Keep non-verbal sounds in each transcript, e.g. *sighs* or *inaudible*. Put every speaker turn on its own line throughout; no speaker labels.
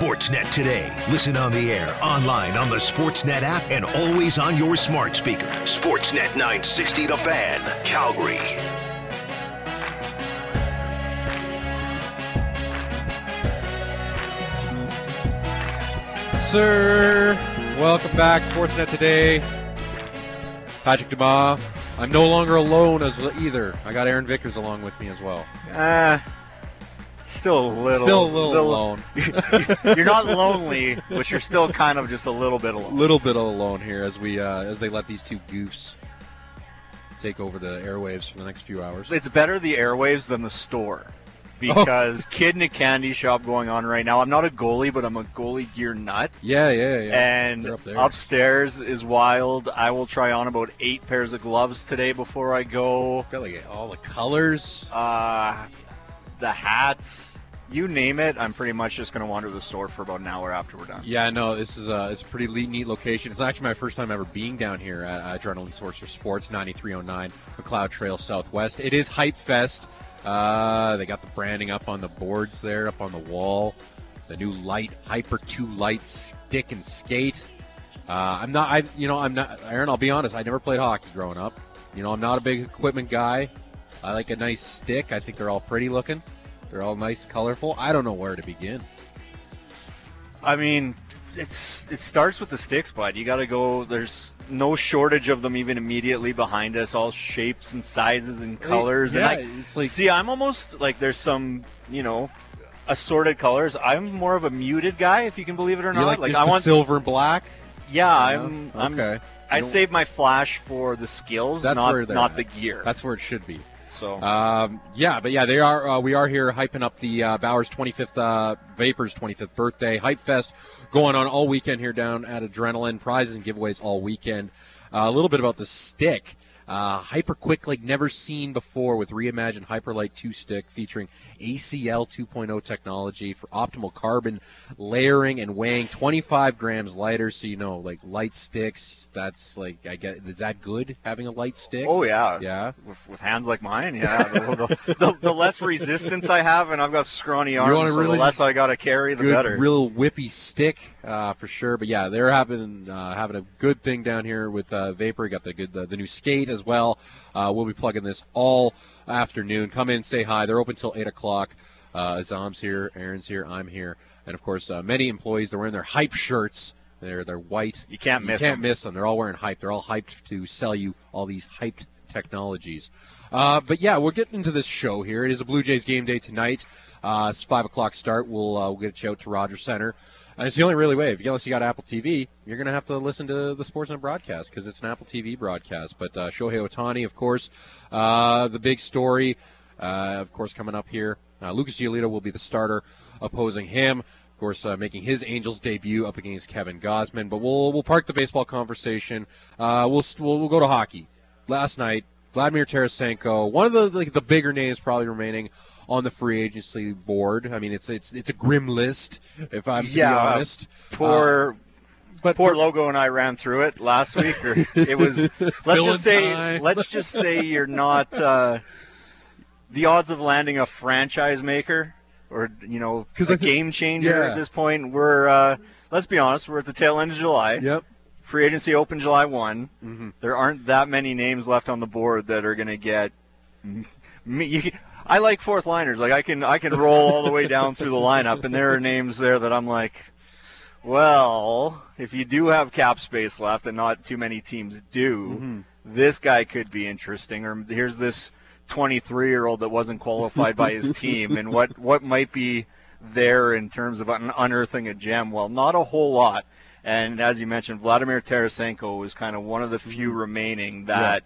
Sportsnet today. Listen on the air, online, on the Sportsnet app, and always on your smart speaker. Sportsnet 960 The Fan, Calgary.
Sir, welcome back. Sportsnet today. Patrick Dumas. I'm no longer alone as either. I got Aaron Vickers along with me as well.
Uh, still a little.
Still a little, alone. *laughs*
you're not lonely, but you're still kind of just a little bit alone.
little bit alone here as we uh, as they let these two goofs take over the airwaves for the next few hours.
It's better the airwaves than the store. *laughs*
Oh.
Because kid in a candy shop going on right now. I'm not a goalie, but I'm a goalie gear nut.
Yeah, yeah, yeah.
And
up
upstairs is wild. I will try on about eight pairs of gloves today before I go.
Got like all the colors.
Uh, the hats, you name it. I'm pretty much just going to wander the store for about an hour after we're done.
Yeah, no, this is a it's a pretty neat location. It's actually my first time ever being down here at Adrenaline Source for Sports, 9309 Macleod Trail Southwest. It is Hype Fest. Uh, they got the branding up on the boards there, up on the wall. The new light Hyper 2 light stick and skate. Uh, I'm not, I you know, I'm not Aaron. I'll be honest. I never played hockey growing up. You know, I'm not a big equipment guy. I like a nice stick. I think they're all pretty looking. They're all nice, colorful. I don't know where to begin.
I mean, it's it starts with the sticks, bud. You got to go. There's no shortage of them even immediately behind us, all shapes and sizes and colors.
Yeah,
and I,
like
see, I'm almost like there's some, you know, assorted colors. I'm more of a muted guy, if you can believe it or not.
like, just
I want,
silver and black.
yeah, I'm,
Yeah?
I'm
okay.
I
You don't-
save my flash for the skills,
That's
not not
at.
the gear.
That's where it should be.
So
Um, yeah, but yeah, they are. Uh, we are here hyping up the uh, Bauer's 25th uh, Vapors 25th birthday hype fest going on all weekend here down at Adrenaline. Prizes and giveaways all weekend. Uh, a little bit about the stick. Uh, hyper quick like never seen before with reimagined Hyperlight 2 stick featuring ACL 2.0 technology for optimal carbon layering and weighing 25 grams lighter. So you know, like light sticks. That's like I get. Is that good having a light stick?
oh yeah,
yeah.
With, with hands like mine, yeah. *laughs* the, the, the, the less resistance I have, and I've got scrawny arms, so
really
the less I got to carry, the
good,
better.
real whippy stick uh, for sure. But yeah, they're having uh, having a good thing down here with uh, Vapor. Got the good the, the new skate as well. Uh, we'll be plugging this all afternoon. Come in, say hi. They're open till eight o'clock. Uh, Azam's here, Aaron's here, I'm here, and of course, uh, many employees. They're wearing their hype shirts. They're they're white.
You can't miss You
can't
them.
miss them. They're all wearing hype. They're all hyped to sell you all these hyped technologies. Uh, but yeah, we're getting into this show here. It is a Blue Jays game day tonight. Uh, it's five o'clock start. We'll uh, we'll get you out to Rogers Center. And it's the only really way. If unless you got Apple TV, you're gonna have to listen to the Sportsnet broadcast because it's an Apple TV broadcast. But uh, Shohei Ohtani, of course, uh, the big story, uh, of course, coming up here. Uh, Lucas Giolito will be the starter, opposing him. Of course, uh, making his Angels debut up against Kevin Gausman. But we'll we'll park the baseball conversation. Uh, we'll, we'll we'll go to hockey. Last night, Vladimir Tarasenko, one of the like, the bigger names probably remaining on the free agency board. I mean, it's it's it's a grim list, if I'm to
Yeah,
be honest.
Poor,
But
poor logo and I ran through it last week. Or it was. *laughs* Let's just say. *laughs* Let's just say you're not. Uh, the odds of landing a franchise maker or you know a game changer
yeah.
at this point, we're. Uh, let's be honest. We're at the tail end of July.
Yep.
Free agency open July one.
Mhm.
There aren't that many names left on the board that are going to get. Me, you, I like fourth liners. Like I can I can roll all the way down through the lineup, and there are names there that I'm like, well, if you do have cap space left, and not too many teams do, this guy could be interesting. Or here's this 23 year old that wasn't qualified by his team, and what what might be there in terms of un- unearthing a gem? Well, not a whole lot. And as you mentioned, Vladimir Tarasenko is kind of one of the mm-hmm. few remaining that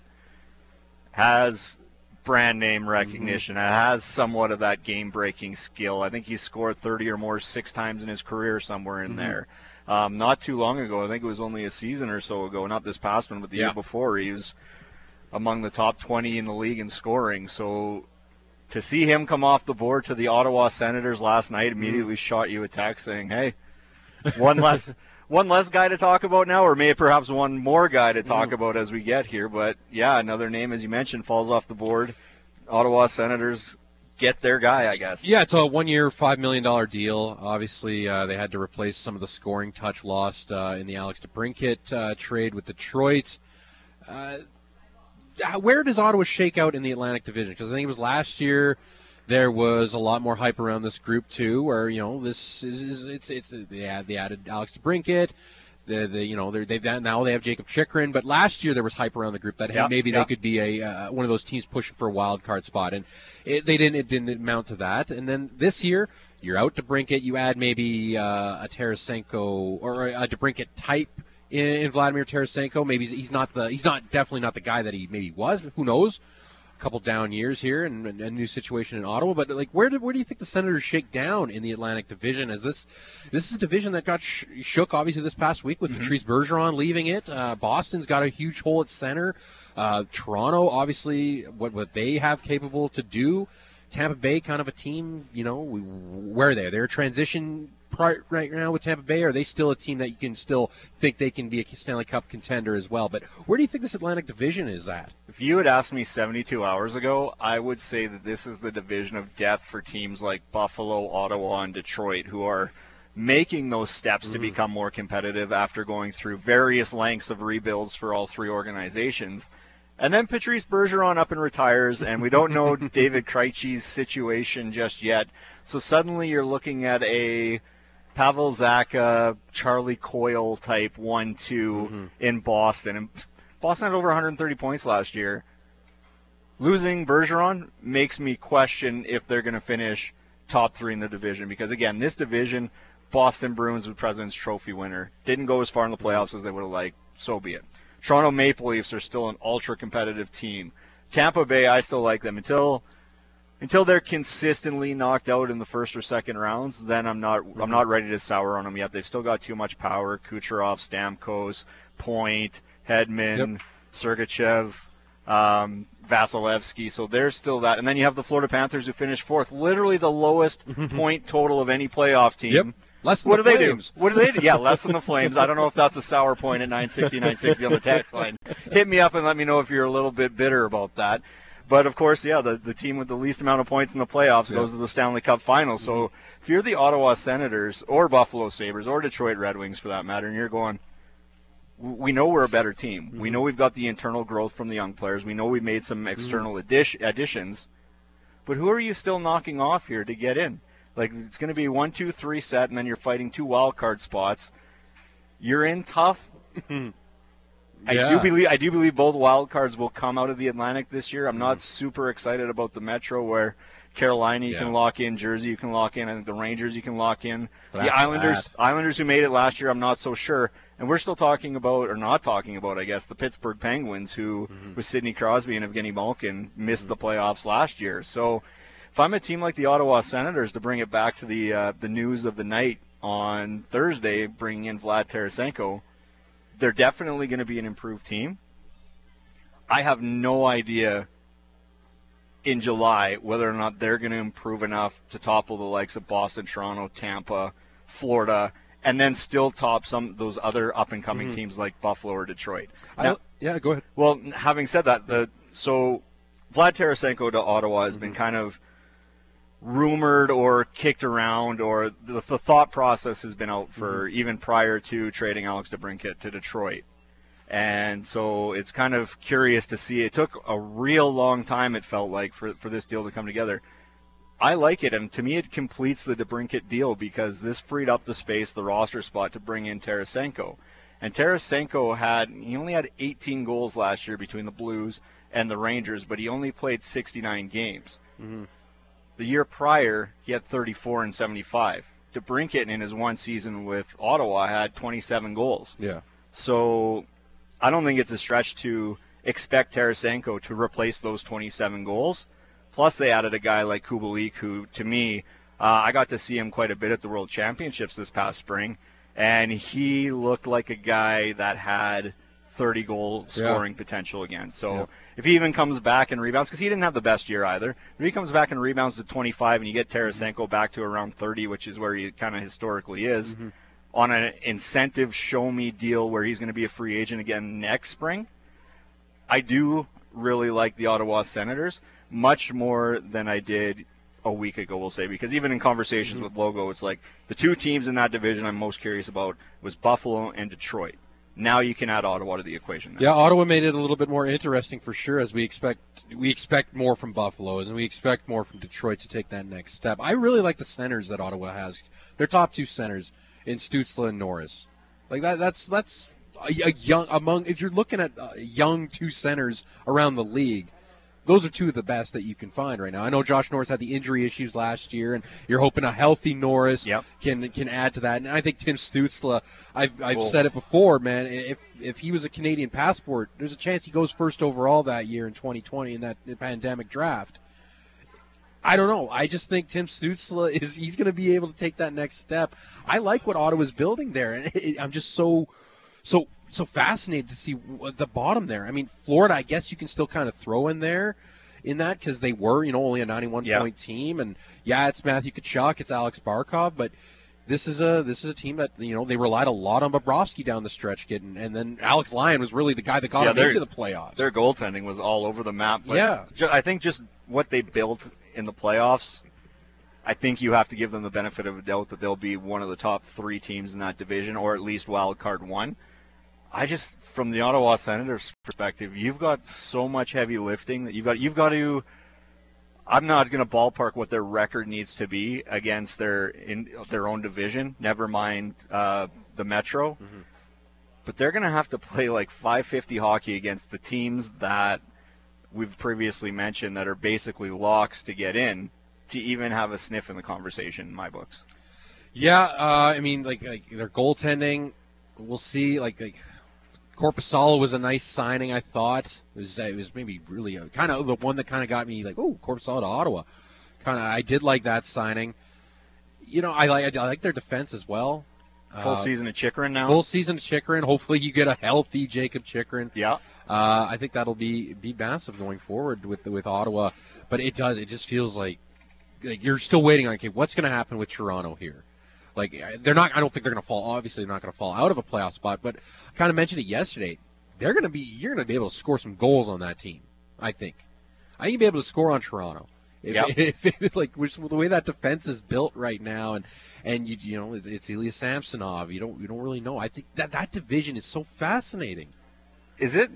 has brand name mm-hmm. recognition, and has somewhat of that game breaking skill. I think he scored 30 or more six times in his career somewhere in mm-hmm. there. Um, not too long ago, I think it was only a season or so ago, not this past one, but the
Yeah.
year before, he was among the top 20 in the league in scoring. So to see him come off the board to the Ottawa Senators last night immediately shot you a text saying, "Hey, *laughs* one less one less guy to talk about now, or maybe perhaps one more guy to talk about as we get here." But yeah, another name as you mentioned falls off the board. Ottawa Senators get their guy, I guess.
Yeah, it's a one-year, five million dollar deal. Obviously, uh, they had to replace some of the scoring touch lost uh, in the Alex DeBrincat uh, trade with Detroit. Uh, where does Ottawa shake out in the Atlantic Division? Because I think it was last year there was a lot more hype around this group too, where you know this is, it's it's they had they added Alex DeBrincat. The, the you know they they now they have Jakob Chychrun, but last year there was hype around the group that hey, maybe they could be a uh, one of those teams pushing for a wild card spot, and it, they didn't it didn't amount to that. And then this year you're out DeBrincat, you add maybe uh, a Tarasenko or a DeBrincat type in, in Vladimir Tarasenko. Maybe he's, he's not the he's not definitely not the guy that he maybe was. Who knows? Couple down years here and, a new situation in Ottawa. But like, where do where do you think the Senators shake down in the Atlantic Division? As this this is a division that got sh- shook obviously this past week with mm-hmm. Patrice Bergeron leaving it. Uh, Boston's got a huge hole at center. Uh, Toronto obviously what what they have capable to do. Tampa Bay kind of a team, you know, we, where are they? They're a transition right now with Tampa Bay? Or are they still a team that you can still think they can be a Stanley Cup contender as well? But where do you think this Atlantic Division is at?
If you had asked me 72 hours ago, I would say that this is the division of death for teams like Buffalo, Ottawa, and Detroit, who are making those steps to mm. become more competitive after going through various lengths of rebuilds for all three organizations. And then Patrice Bergeron up and retires, and we don't know *laughs* David Krejci's situation just yet. So suddenly you're looking at a Pavel Zacha, Charlie Coyle type one two mm-hmm. in Boston, and Boston had over 130 points last year. Losing Bergeron makes me question if they're going to finish top three in the division because again, this division, Boston Bruins with President's Trophy winner, didn't go as far in the playoffs as they would have liked. So be it. Toronto Maple Leafs are still an ultra competitive team. Tampa Bay, I still like them until until they're consistently knocked out in the first or second rounds, then I'm not mm-hmm. I'm not ready to sour on them yet. They've still got too much power. Kucherov, Stamkos, Point, Hedman, yep. Sergachev, um, Vasilevskiy. So there's still that. And then you have the Florida Panthers who finished fourth, literally the lowest *laughs* point total of any playoff team.
Yep. Less than
what
the
do
Flames.
they do? What do they do? Yeah, less than the *laughs* Flames. I don't know if that's a sour point at 960, 960 on the text line. *laughs* Hit me up and let me know if you're a little bit bitter about that. But of course, yeah, the, the team with the least amount of points in the playoffs yeah. goes to the Stanley Cup final. So mm-hmm. if you're the Ottawa Senators or Buffalo Sabres or Detroit Red Wings for that matter, and you're going, we know we're a better team. Mm-hmm. We know we've got the internal growth from the young players. We know we've made some mm-hmm. external addition, additions. But who are you still knocking off here to get in? Like it's going to be one, two, three set, and then you're fighting two wild card spots. You're in tough. *laughs* I do believe I do believe both wild cards will come out of the Atlantic this year. I'm mm not super excited about the Metro where Carolina you yeah. can lock in, Jersey you can lock in, I think the Rangers you can lock in. But the Islanders that. Islanders who made it last year, I'm not so sure. And we're still talking about or not talking about, I guess, the Pittsburgh Penguins who mm-hmm. with Sidney Crosby and Evgeny Malkin missed mm-hmm. the playoffs last year. So if I'm a team like the Ottawa Senators to bring it back to the uh, the news of the night on Thursday, bringing in Vlad Tarasenko – they're definitely going to be an improved team. I have no idea in July whether or not they're going to improve enough to topple the likes of Boston, Toronto, Tampa, Florida, and then still top some those other up and coming mm-hmm. teams like Buffalo or Detroit.
Now, yeah, go ahead.
Well, having said that, the so Vlad Tarasenko to Ottawa has mm-hmm. been kind of rumored or kicked around, or the, the thought process has been out for mm-hmm. even prior to trading Alex DeBrincat to Detroit. And so it's kind of curious to see. It took a real long time, it felt like, for, for this deal to come together. I like it, and to me, it completes the DeBrincat deal because this freed up the space, the roster spot, to bring in Tarasenko. And Tarasenko had he only had 18 goals last year between the Blues and the Rangers, but he only played 69 games. Mm-hmm. The year prior, he had 34 and 75. DeBrincat in his one season with Ottawa had 27 goals.
Yeah.
So I don't think it's a stretch to expect Tarasenko to replace those 27 goals. Plus, they added a guy like Kubalik, who, to me, uh, I got to see him quite a bit at the World Championships this past spring, and he looked like a guy that had 30 goal scoring yeah. potential again. So yeah. if he even comes back and rebounds, because he didn't have the best year either, if he comes back and rebounds to 25 and you get Tarasenko back to around 30, which is where he kind of historically is, mm-hmm. on an incentive show me deal where he's going to be a free agent again next spring, I do really like the Ottawa Senators much more than I did a week ago, we'll say, because even in conversations
Mm-hmm.
with Logo, it's like the two teams in that division I'm most curious about was Buffalo and Detroit. Now you can add Ottawa to the equation. now.
Yeah, Ottawa made it a little bit more interesting for sure. As we expect, we expect more from Buffalo, and we expect more from Detroit to take that next step. I really like the centers that Ottawa has. Their top two centers in Stützle and Norris. Like that. That's that's a, young among. If you're looking at uh, young two centers around the league, those are two of the best that you can find right now. I know Josh Norris had the injury issues last year, and you're hoping a healthy Norris
Yep.
can can add to that. And I think Tim Stützle, I've, I've
Cool.
said it before, man. If if he was a Canadian passport, there's a chance he goes first overall that year in 2020 in that pandemic draft. I don't know. I just think Tim Stützle is he's going to be able to take that next step. I like what Ottawa's building there, and *laughs* it, I'm just so so so fascinated to see the bottom there. I mean, Florida, I guess you can still kind of throw in there in that because they were, you know, only a 91
Yeah.
point team, and yeah, it's Matthew Tkachuk, it's Alex Barkov, but this is a this is a team that you know they relied a lot on Bobrovsky down the stretch, getting, and then Alex Lyon was really the guy that got
Yeah,
them into the playoffs.
Their goaltending was all over the map. But
Yeah.
ju- I think just what they built in the playoffs, I think you have to give them the benefit of a doubt that they'll be one of the top three teams in that division, or at least wild card one. I just, from the Ottawa Senators' perspective, you've got so much heavy lifting that you've got. You've got to. I'm not going to ballpark what their record needs to be against their in their own division. Never mind uh, the Metro but they're going to have to play like 550 hockey against the teams that we've previously mentioned that are basically locks to get in to even have a sniff in the conversation in my books.
Yeah, uh, I mean, like, like their goaltending, we'll see. Like, like Korpisalo was a nice signing. I thought it was it was maybe really kind of the one that kind of got me like, oh, Korpisalo to Ottawa. Kind of, I did like that signing. You know, I like I like their defense as well.
Full
Uh,
season of Chychrun now.
Full season of Chychrun. Hopefully, you get a healthy Jakob Chychrun.
yeah.
Uh, I think that'll be be massive going forward with with Ottawa. But it does. It just feels like like you're still waiting on okay, what's going to happen with Toronto here? Like they're not. I don't think they're going to fall. Obviously, they're not going to fall out of a playoff spot. But I kind of mentioned it yesterday. They're going to be. You're going to be able to score some goals on that team. I think. I think you'll be able to score on Toronto. If,
Yep. *laughs*
if, if, like which, the way that defense is built right now, and and you you know it's, it's Ilya Samsonov. You don't you don't really know. I think that that division is so fascinating.
Is it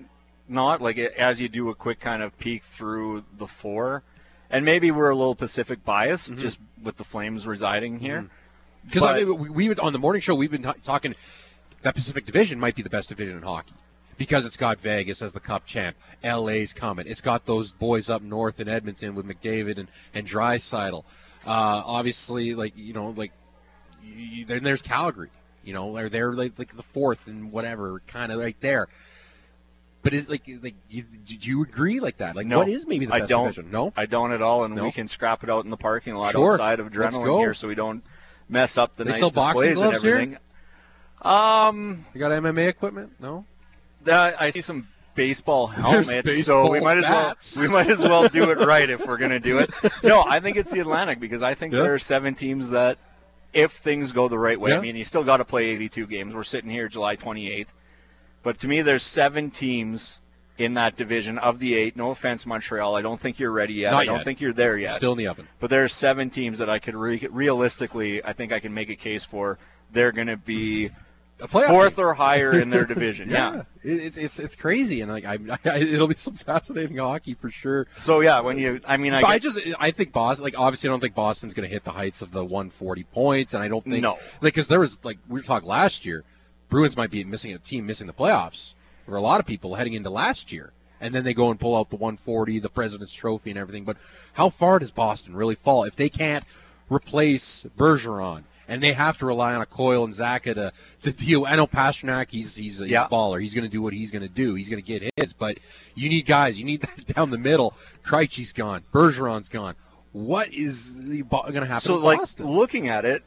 not like as you do a quick kind of peek through the four, and maybe we're a little Pacific biased
Mm-hmm.
just with the Flames residing here.
Because I mean, we, we would- on the morning show we've been ta- talking that Pacific Division might be the best division in hockey because it's got Vegas as the Cup champ, LA's coming, it's got those boys up north in Edmonton with McDavid and and Draisaitl. Uh, obviously, like you know, like you, then there's Calgary. You know, they're they're like, like the fourth and whatever, kind of right there. But is like like you, do you agree like that? Like
No,
what is maybe the
I
best
don't.
division? No.
I don't at all, and
No?
we can scrap it out in the parking lot
Sure.
outside of Adrenaline here, so we don't mess up the
They
nice displays and
gloves here?
everything. Um,
You got MMA equipment? No.
uh, I see some baseball *laughs* helmets, so we
baseball
might as
bats.
well we might as well do it right if we're gonna do it. *laughs* No, I think it's the Atlantic because I think
Yeah.
there are seven teams that, if things go the right way, I mean, you still got to play 82 games. We're sitting here July 28th, but to me, there's seven teams in that division of the eight. No offense, Montreal. I don't think you're ready yet.
Not
I don't
yet.
think you're there yet.
Still in the oven.
But there are seven teams that I could re- realistically, I think I can make a case for. They're going to be fourth or higher in their *laughs* division. yeah.
It, it's it's it's crazy, and like I, I, *laughs* it'll be some fascinating hockey for sure.
So yeah, when you, I mean, I,
I just I think Boston, like obviously, I don't think Boston's going to hit the heights of the 140 points, and I don't think
No.
like because there was like we were talking last year, Bruins might be missing a team missing the playoffs for a lot of people heading into last year, and then they go and pull out the 140, the President's Trophy, and everything. But how far does Boston really fall if they can't replace Bergeron? And they have to rely on a Coyle and Zacha to, to deal. I know Pastrnak, he's he's, he's
Yeah.
a baller. He's going to do what he's going to do. He's going to get his. But you need guys. You need *laughs* that down the middle. Krejci's gone. Bergeron's gone. What is going to happen
so like
Boston?
looking at it,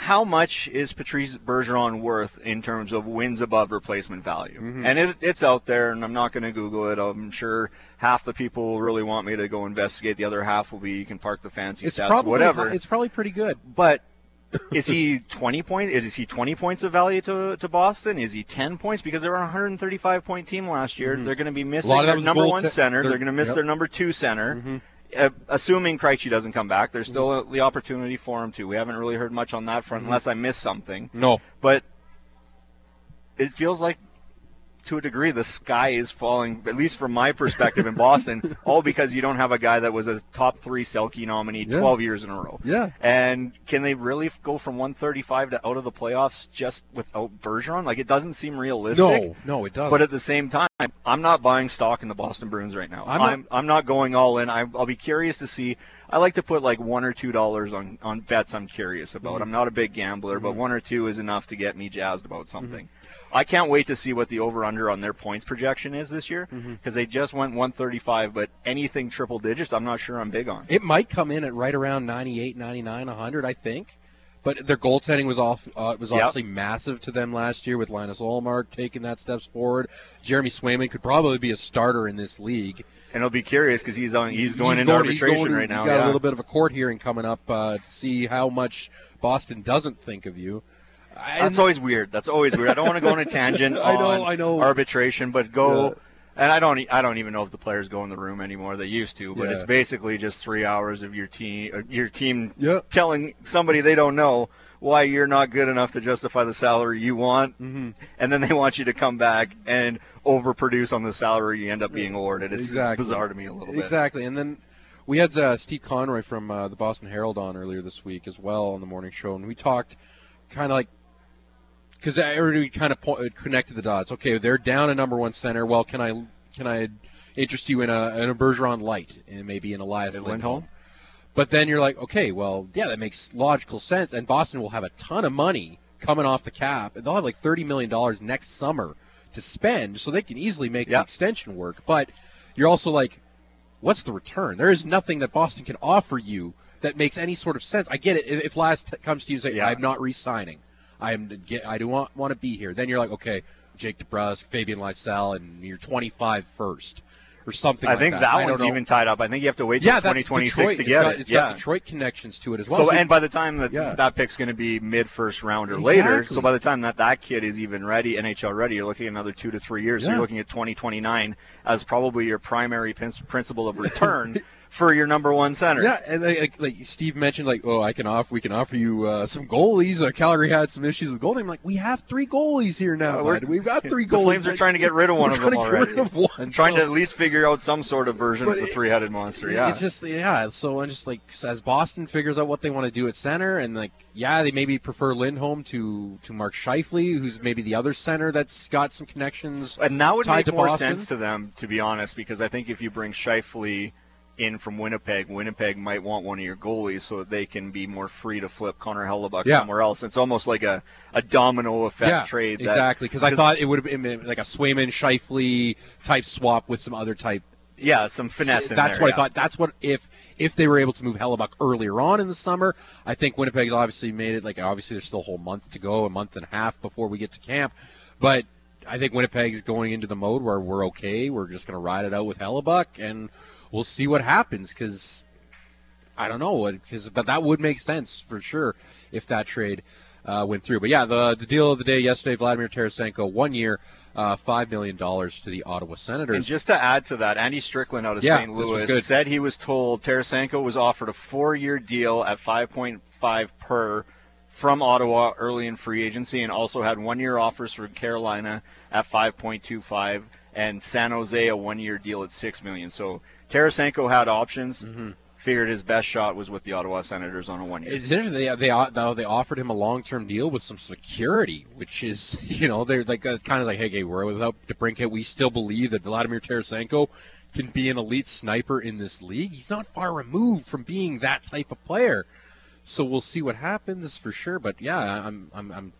how much is Patrice Bergeron worth in terms of wins above replacement value?
Mm-hmm.
And it, it's out there, and I'm not going to Google it. I'm sure half the people really want me to go investigate. The other half will be you can park the fancy
it's
stats,
probably
whatever.
It's probably pretty good.
But is he *coughs* 20 point? Is he 20 points of value to, to Boston? Is he 10 points? Because they were a 135 point team last year. They're going to be missing
Mm-hmm. of that
their number one
te-
center.
they're-
They're going to miss
yep.
their number two center. uh, Uh, assuming Krejci doesn't come back, there's still mm-hmm. the opportunity for him to. We haven't really heard much on that front, mm-hmm. unless I missed something.
No.
But it feels like, to a degree, the sky is falling. At least from my perspective in Boston, *laughs* all because you don't have a guy that was a top three Selke nominee
Yeah.
12 years in a row.
Yeah.
And can they really go from 135 to out of the playoffs just without Bergeron? Like it doesn't seem realistic.
No, no, it doesn't.
But at the same time, I'm not buying stock in the Boston Bruins right now.
I'm
I'm
not-
I'm, not going all in. I, I'll be curious to see. I like to put like one or two dollars on on bets I'm curious about.
Mm-hmm.
I'm not a big gambler, but one or two is enough to get me jazzed about something. I can't wait to see what the over under on their points projection is this year because
Mm-hmm.
they just went 135, but anything triple digits, I'm not sure I'm big on.
It might come in at right around 98, 99, 100, I think. But their goaltending was off uh, was
Yep.
obviously massive to them last year with Linus Ullmark taking that steps forward. Jeremy Swayman could probably be a starter in this league.
And I'll be curious because he's on he's going
He's
into
he's
arbitration
going
right now.
He's got
yeah.
a little bit of a court hearing coming up uh, to see how much Boston doesn't think of you.
That's always weird. That's always weird. I don't want to go on a tangent *laughs*
I know, I know.
arbitration, but go.
Yeah.
And I don't. I don't even know if the players go in the room anymore. They used to, but
Yeah.
it's basically just three hours of your team, uh, your team
Yeah.
telling somebody they don't know why you're not good enough to justify the salary you want,
Mhm.
and then they want you to come back and overproduce on the salary you end up being awarded. It's, it's
Exactly.
bizarre to me a little bit.
Exactly, and then we had uh, Steve Conroy from uh, the Boston Herald on earlier this week as well on the morning show, and we talked kind of like because everybody kind of po- uh, connected the dots. Okay, they're down a number one center. Well, can I can I interest you in a in a Bergeron light and maybe an Elias Lindholm?
Lindholm?
But then you're like, okay, well, yeah, that makes logical sense. And Boston will have a ton of money coming off the cap. And they'll have like thirty million dollars next summer to spend, so they can easily make the extension work. But you're also like, what's the return? There is nothing that Boston can offer you that makes any sort of sense. I get it. If if last comes to you and say,
Yeah.
I'm not re-signing, I am I do want want to be here. Then you're like, okay, Jake DeBrusk, Fabian Lysell, and you're 25 first or something.
I
like
think
that,
that one's even tied up. I think you have to wait till
yeah, that's
2026
Detroit.
to
It's
get
got,
it.
It's
yeah.
got Detroit connections to it as well.
So,
So-
and by the time that
Yeah.
that pick's going to be mid first round or later, so by the time that that kid is even ready, NHL ready, you're looking at another two to three years. So you're looking at 2029 as probably your primary principle of return *laughs* for your number one center.
Yeah, and like, like, Steve mentioned, like, oh, I can offer, we can offer you uh, some goalies. Uh, Calgary had some issues with goalie. I'm like, we have three goalies here now.
Uh.
We've got *laughs* three
The
goalies.
Flames are trying to get rid of one of them
trying to
already.
of one.
Trying
so-
to at least figure out some sort of version
But
of the three-headed monster. Yeah.
It's just yeah. So I'm just like as Boston figures out what they want to do at center, and like yeah, they maybe prefer Lindholm to to Mark Scheifele, who's maybe the other center that's got some connections.
And that would make more
Boston.
sense to them, to be honest, because I think if you bring Scheifele in from Winnipeg, Winnipeg might want one of your goalies so that they can be more free to flip Connor Hellebuyck
Yeah.
somewhere else. It's almost like a, a domino effect
yeah,
trade. That,
exactly. Because I thought it would have been like a Swayman Scheifele type swap with some other type
yeah, some finesse in
that's
there,
what
yeah.
I thought. That's what if if they were able to move Hellebuyck earlier on in the summer, I think Winnipeg's obviously made it. Like obviously, there's still a whole month to go, a month and a half before we get to camp, but. I think Winnipeg's going into the mode where we're okay. We're just going to ride it out with Hellebuyck, and we'll see what happens. Because I don't know, because but that would make sense for sure if that trade uh, went through. But yeah, the the deal of the day yesterday: Vladimir Tarasenko, one year, uh, five million dollars to the Ottawa Senators.
And just to add to that, Andy Strickland out of
Yeah,
St. Louis said he was told Tarasenko was offered a four-year deal at 5.5 per from Ottawa early in free agency, and also had one-year offers for Carolina at 5.25 and San Jose a one-year deal at six million. So Tarasenko had options.
Mm-hmm.
Figured his best shot was with the Ottawa Senators on a one-year.
It's interesting. They they though they offered him a long term deal with some security, which is *laughs* you know they're like kind of like hey, okay, we're without DeBrincat, we still believe that Vladimir Tarasenko can be an elite sniper in this league. He's not far removed from being that type of player. So we'll see what happens for sure. But yeah, I'm I'm. I'm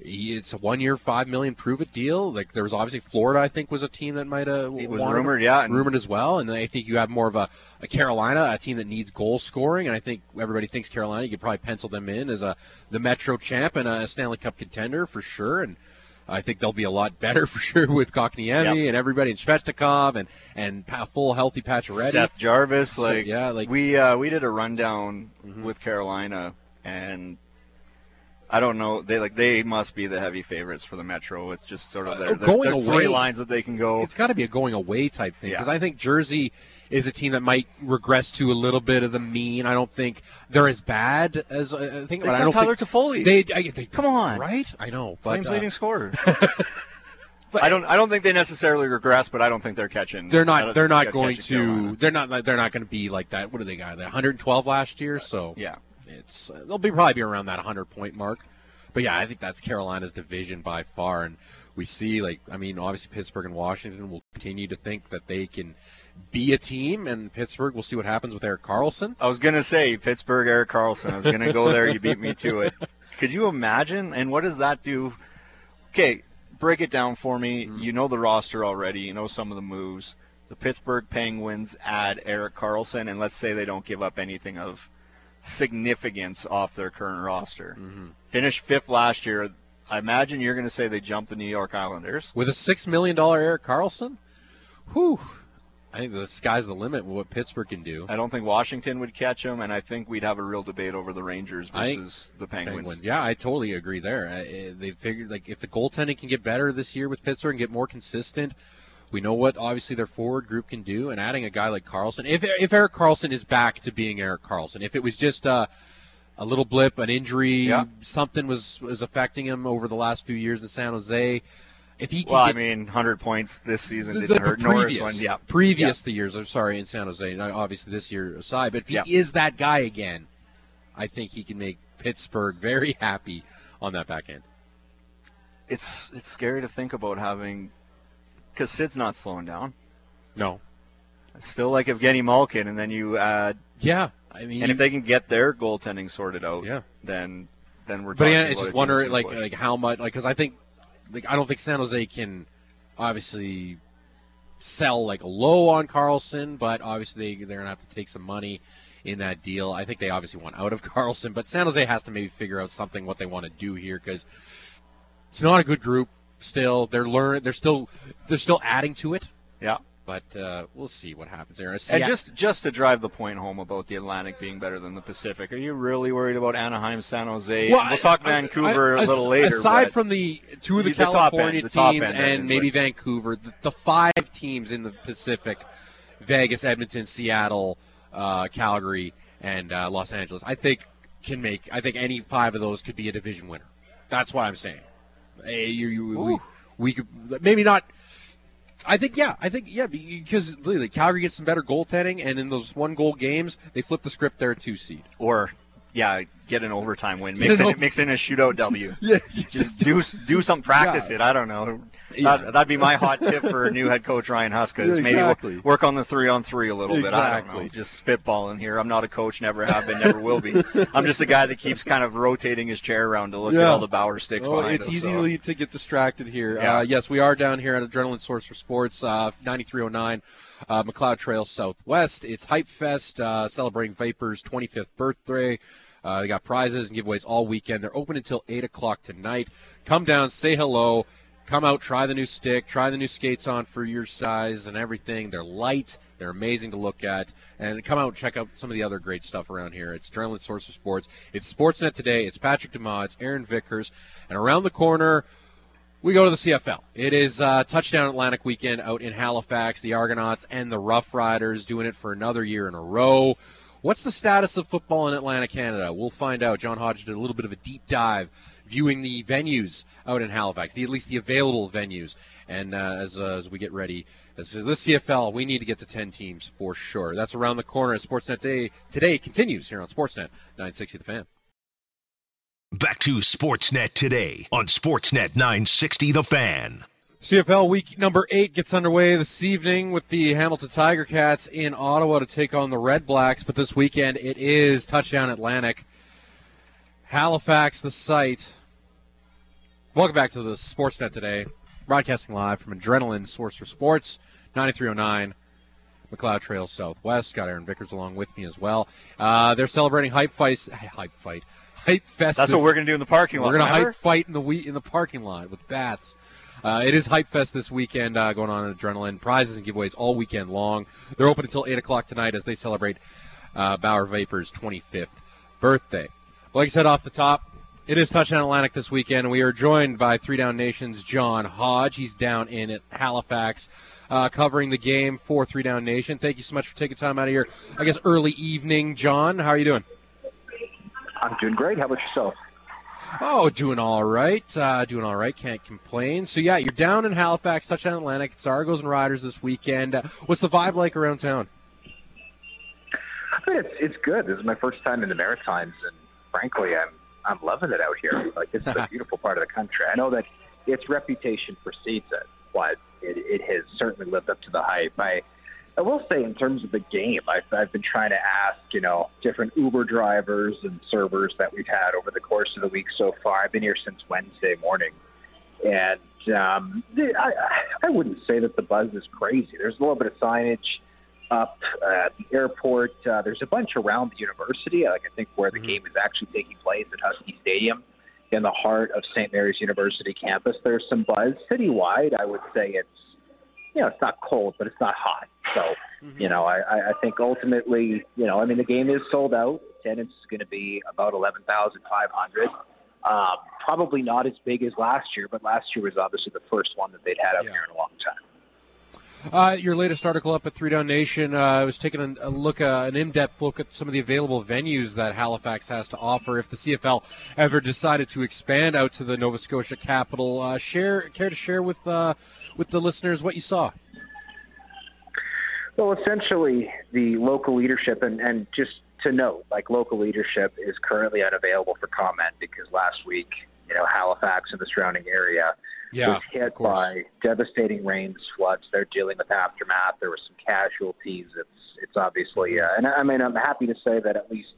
it's a one-year, five million prove-it deal. Like there was obviously Florida, I think, was a team that might have
It was rumored, yeah, and-
rumored as well. And I think you have more of a, a Carolina, a team that needs goal scoring. And I think everybody thinks Carolina. You could probably pencil them in as a the Metro champ and a Stanley Cup contender for sure. And I think they'll be a lot better *laughs* for sure with Kotkaniemi
Yep.
and everybody and Svechnikov and and pa- full healthy Pacioretty.
Seth Jarvis,
So,
like
yeah, like-
we uh, we did a rundown
Mhm.
with Carolina, and I don't know. They like they must be the heavy favorites for the Metro. It's just sort of
Uh,
their, their,
going
their
away-
three lines that they can go.
It's got to be a going away type thing because
Yeah.
I think Jersey is a team that might regress to a little bit of the mean. I don't think they're as bad as uh, I think. But I don't
Tyler
think
Toffoli.
they, I, they.
Come on.
right? I know, but
Flames
uh,
leading scorer. *laughs*
but
I don't. I don't think they necessarily regress, but I don't think they're catching.
They're not. They're not going to.
Carolina.
They're not. They're not going to be like that. What do they got? They 112 last year, so
Yeah.
It's uh, they'll be probably be around that 100 point mark. But yeah, I think that's Carolina's division by far, and we see like I mean, obviously Pittsburgh and Washington will continue to think that they can be a team, and Pittsburgh. We'll see what happens with Erik Karlsson.
I was gonna say Pittsburgh, Erik Karlsson. I was gonna go there. You beat me to it. *laughs* Could you imagine? And what does that do? Okay, break it down for me.
Mm-hmm.
You know the roster already. You know some of the moves. The Pittsburgh Penguins add Erik Karlsson, and let's say they don't give up anything of significance off their current roster.
Mm-hmm.
Finished fifth last year. I imagine you're going to say they jumped the New York Islanders.
With a six million dollar Erik Karlsson, whew, I think the sky's the limit with what Pittsburgh can do.
I don't think Washington would catch them, and I think we'd have a real debate over the Rangers
I
versus the Penguins.
Penguins. Yeah, I totally agree there. Uh, they figured like if the goaltending can get better this year with Pittsburgh and get more consistent, we know what obviously their forward group can do. And adding a guy like Karlsson, if if Erik Karlsson is back to being Erik Karlsson, if it was just uh, a little blip, an injury,
Yeah.
something was was affecting him over the last few years in San Jose. If he can
Well,
get
I mean, 100 points this season
the,
didn't
the
hurt. Norris
previous,
one, yeah.
previous the years. I'm sorry, in San Jose. Obviously, this year aside, but if he
Yeah.
is that guy again, I think he can make Pittsburgh very happy on that back end.
It's it's scary to think about having, because Sid's not slowing down.
No.
Still like Evgeny Malkin, and then you add,
Yeah, I mean,
and if they can get their goaltending sorted out,
Yeah.
then then we're.
but again,
about
it's just wondering like
push.
like how much like because I think like I don't think San Jose can obviously sell like low on Karlsson, but obviously they they're gonna have to take some money in that deal. I think they obviously want out of *laughs* Karlsson, but San Jose has to maybe figure out something what they want to do here because it's not a good group. Still, they're learn they're still they're still adding to it,
yeah.
but uh, we'll see what happens there.
And just just to drive the point home about the Atlantic being better than the Pacific, are you really worried about Anaheim, San Jose?
Well,
we'll
I-
talk
I-
Vancouver
I-
a little later.
Aside from the two of the,
The top
California
end, the
teams
end,
and maybe
like-
Vancouver, the, the five teams in the Pacific, Vegas, Edmonton, Seattle, uh, Calgary, and uh, Los Angeles, I think can make. I think any five of those could be a division winner. That's what I'm saying. Hey, you, you, we, we could maybe not. I think yeah. I think yeah because literally Calgary gets some better goaltending, and in those one goal games, they flip the script. They're a two seed.
or yeah, get an overtime win. Mix in,
over-
mix in a shootout W. *laughs*
Yeah,
Just do do some practice
Yeah.
it. I don't know.
Yeah.
That, that'd be my hot tip for new head coach Ryan Huska.
Yeah,
Maybe wo-
exactly.
work on the three on three a little bit. I don't
Exactly.
know. Just spitballing here. I'm not a coach. Never have been. Never will be. *laughs* I'm just a guy that keeps kind of rotating his chair around to look at all the Bauer sticks
Oh, it's
us,
easy
so.
to get distracted here.
Yeah.
Uh, yes, we are down here at Adrenaline Source for Sports, uh, 9309 uh, Macleod Trail Southwest. It's Hype Fest, uh, celebrating Vapors' 25th birthday. Uh, they got prizes and giveaways all weekend. They're open until 8 o'clock tonight. Come down, say hello. Come out, try the new stick, try the new skates on for your size and everything. They're light, they're amazing to look at, and come out and check out some of the other great stuff around here. It's Adrenaline Source of Sports. It's Sportsnet today. It's Patrick Dumas. It's Aaron Vickers, and around the corner. We go to the CFL. It is uh, Touchdown Atlantic weekend out in Halifax. The Argonauts and the Rough Riders doing it for another year in a row. What's the status of football in Atlantic Canada? We'll find out. John Hodge did a little bit of a deep dive viewing the venues out in Halifax, the, at least the available venues. And uh, as, uh, as we get ready, as this CFL, we need to get to 10 teams for sure. That's around the corner as Sportsnet Day today continues here on Sportsnet 960 The Fan.
Back to Sportsnet today on Sportsnet 960 The Fan.
CFL week number eight gets underway this evening with the Hamilton Tiger Cats in Ottawa to take on the Red Blacks. But this weekend it is Touchdown Atlantic. Halifax, the site. Welcome back to the Sportsnet today. Broadcasting live from Adrenaline Source for Sports, 9309 Macleod Trail Southwest. Got Aaron Vickers along with me as well. Uh, they're celebrating Hype Fight. Hype Fight. Hype Fest.
That's what we're gonna do in the parking lot.
we're gonna
remember?
hype fight in the we- in the parking lot with bats. Uh, it is Hype Fest this weekend uh, going on at Adrenaline. Prizes and giveaways all weekend long. They're open until 8 o'clock tonight as they celebrate uh, Bauer Vapors' 25th birthday. Like I said off the top, It is Touchdown Atlantic this weekend. We are joined by Three Down Nation's John Hodge. He's down in at Halifax uh, covering the game for Three Down Nation. Thank you so much for taking time out of your, I guess, early evening. John, how are you doing?
I'm doing great. How about yourself?
Oh, doing all right. Uh, doing all right. Can't complain. So, yeah, you're down in Halifax, Touchdown Atlantic. It's Argos and Riders this weekend. Uh, what's the vibe like around town?
I mean, it's, it's good. This is my first time in the Maritimes, and frankly, I'm I'm loving it out here. Like it's a *laughs* beautiful part of the country. I know that its reputation precedes it, but it, it has certainly lived up to the hype. I I will say in terms of the game, I've, I've been trying to ask, you know, different Uber drivers and servers that we've had over the course of the week so far. I've been here since Wednesday morning, and um, I, I wouldn't say that the buzz is crazy. There's a little bit of signage up at the airport. Uh, there's a bunch around the university. Like I think where the mm-hmm. game is actually taking place at Husky Stadium, in the heart of St. Mary's University campus. There's some buzz citywide. I would say it's you know it's not cold, but it's not hot. So mm-hmm. you know I, I think ultimately you know I mean the game is sold out. Attendance is going to be about eleven thousand five hundred. Um, probably not as big as last year, but last year was obviously the first one that they'd had up yeah. here in a long time.
Uh, your latest article up at Three Down Nation uh, was taking a, look, uh, an in-depth look at some of the available venues that Halifax has to offer. If the CFL ever decided to expand out to the Nova Scotia capital, uh, share care to share with uh, with the listeners what you saw.
Well, essentially, the local leadership, and, and just to note, like local leadership is currently unavailable for comment because last week, you know, Halifax and the surrounding area
yeah,
was hit by devastating rains, floods. They're dealing with aftermath. There were some casualties. It's it's obviously, uh, and I mean, I'm happy to say that at least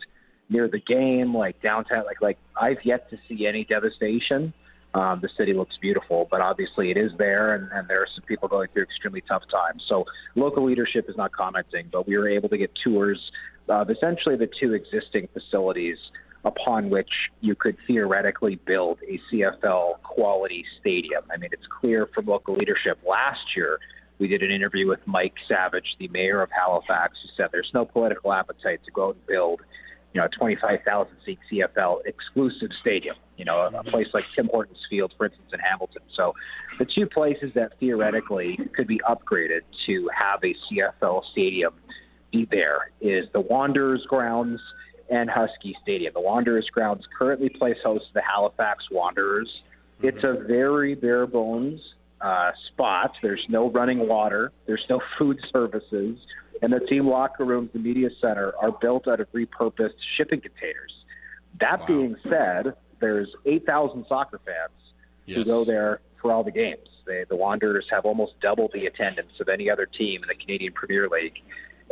near the game, like downtown, like like I've yet to see any devastation. Um, the city looks beautiful, but obviously it is there, and, and there are some people going through extremely tough times. So local leadership is not commenting, but we were able to get tours of essentially the two existing facilities upon which you could theoretically build a CFL quality stadium. I mean, it's clear from local leadership last year. We did an interview with Mike Savage, the mayor of Halifax, who said there's no political appetite to go out and build, you know, a 25,000 seat CFL exclusive stadium. You know, a, a place like Tim Hortons Field, for instance, in Hamilton. So, the two places that theoretically could be upgraded to have a CFL stadium be there is the Wanderers grounds and Husky Stadium. The Wanderers grounds currently plays host to the Halifax Wanderers. Mm-hmm. It's a very bare bones uh, spot. There's no running water. There's no *laughs* food services, and the team locker rooms, the media center, are built out of repurposed shipping containers. That wow. being said, there's 8,000 soccer fans yes. who go there for all the games. They, the Wanderers have almost double the attendance of any other team in the Canadian Premier League,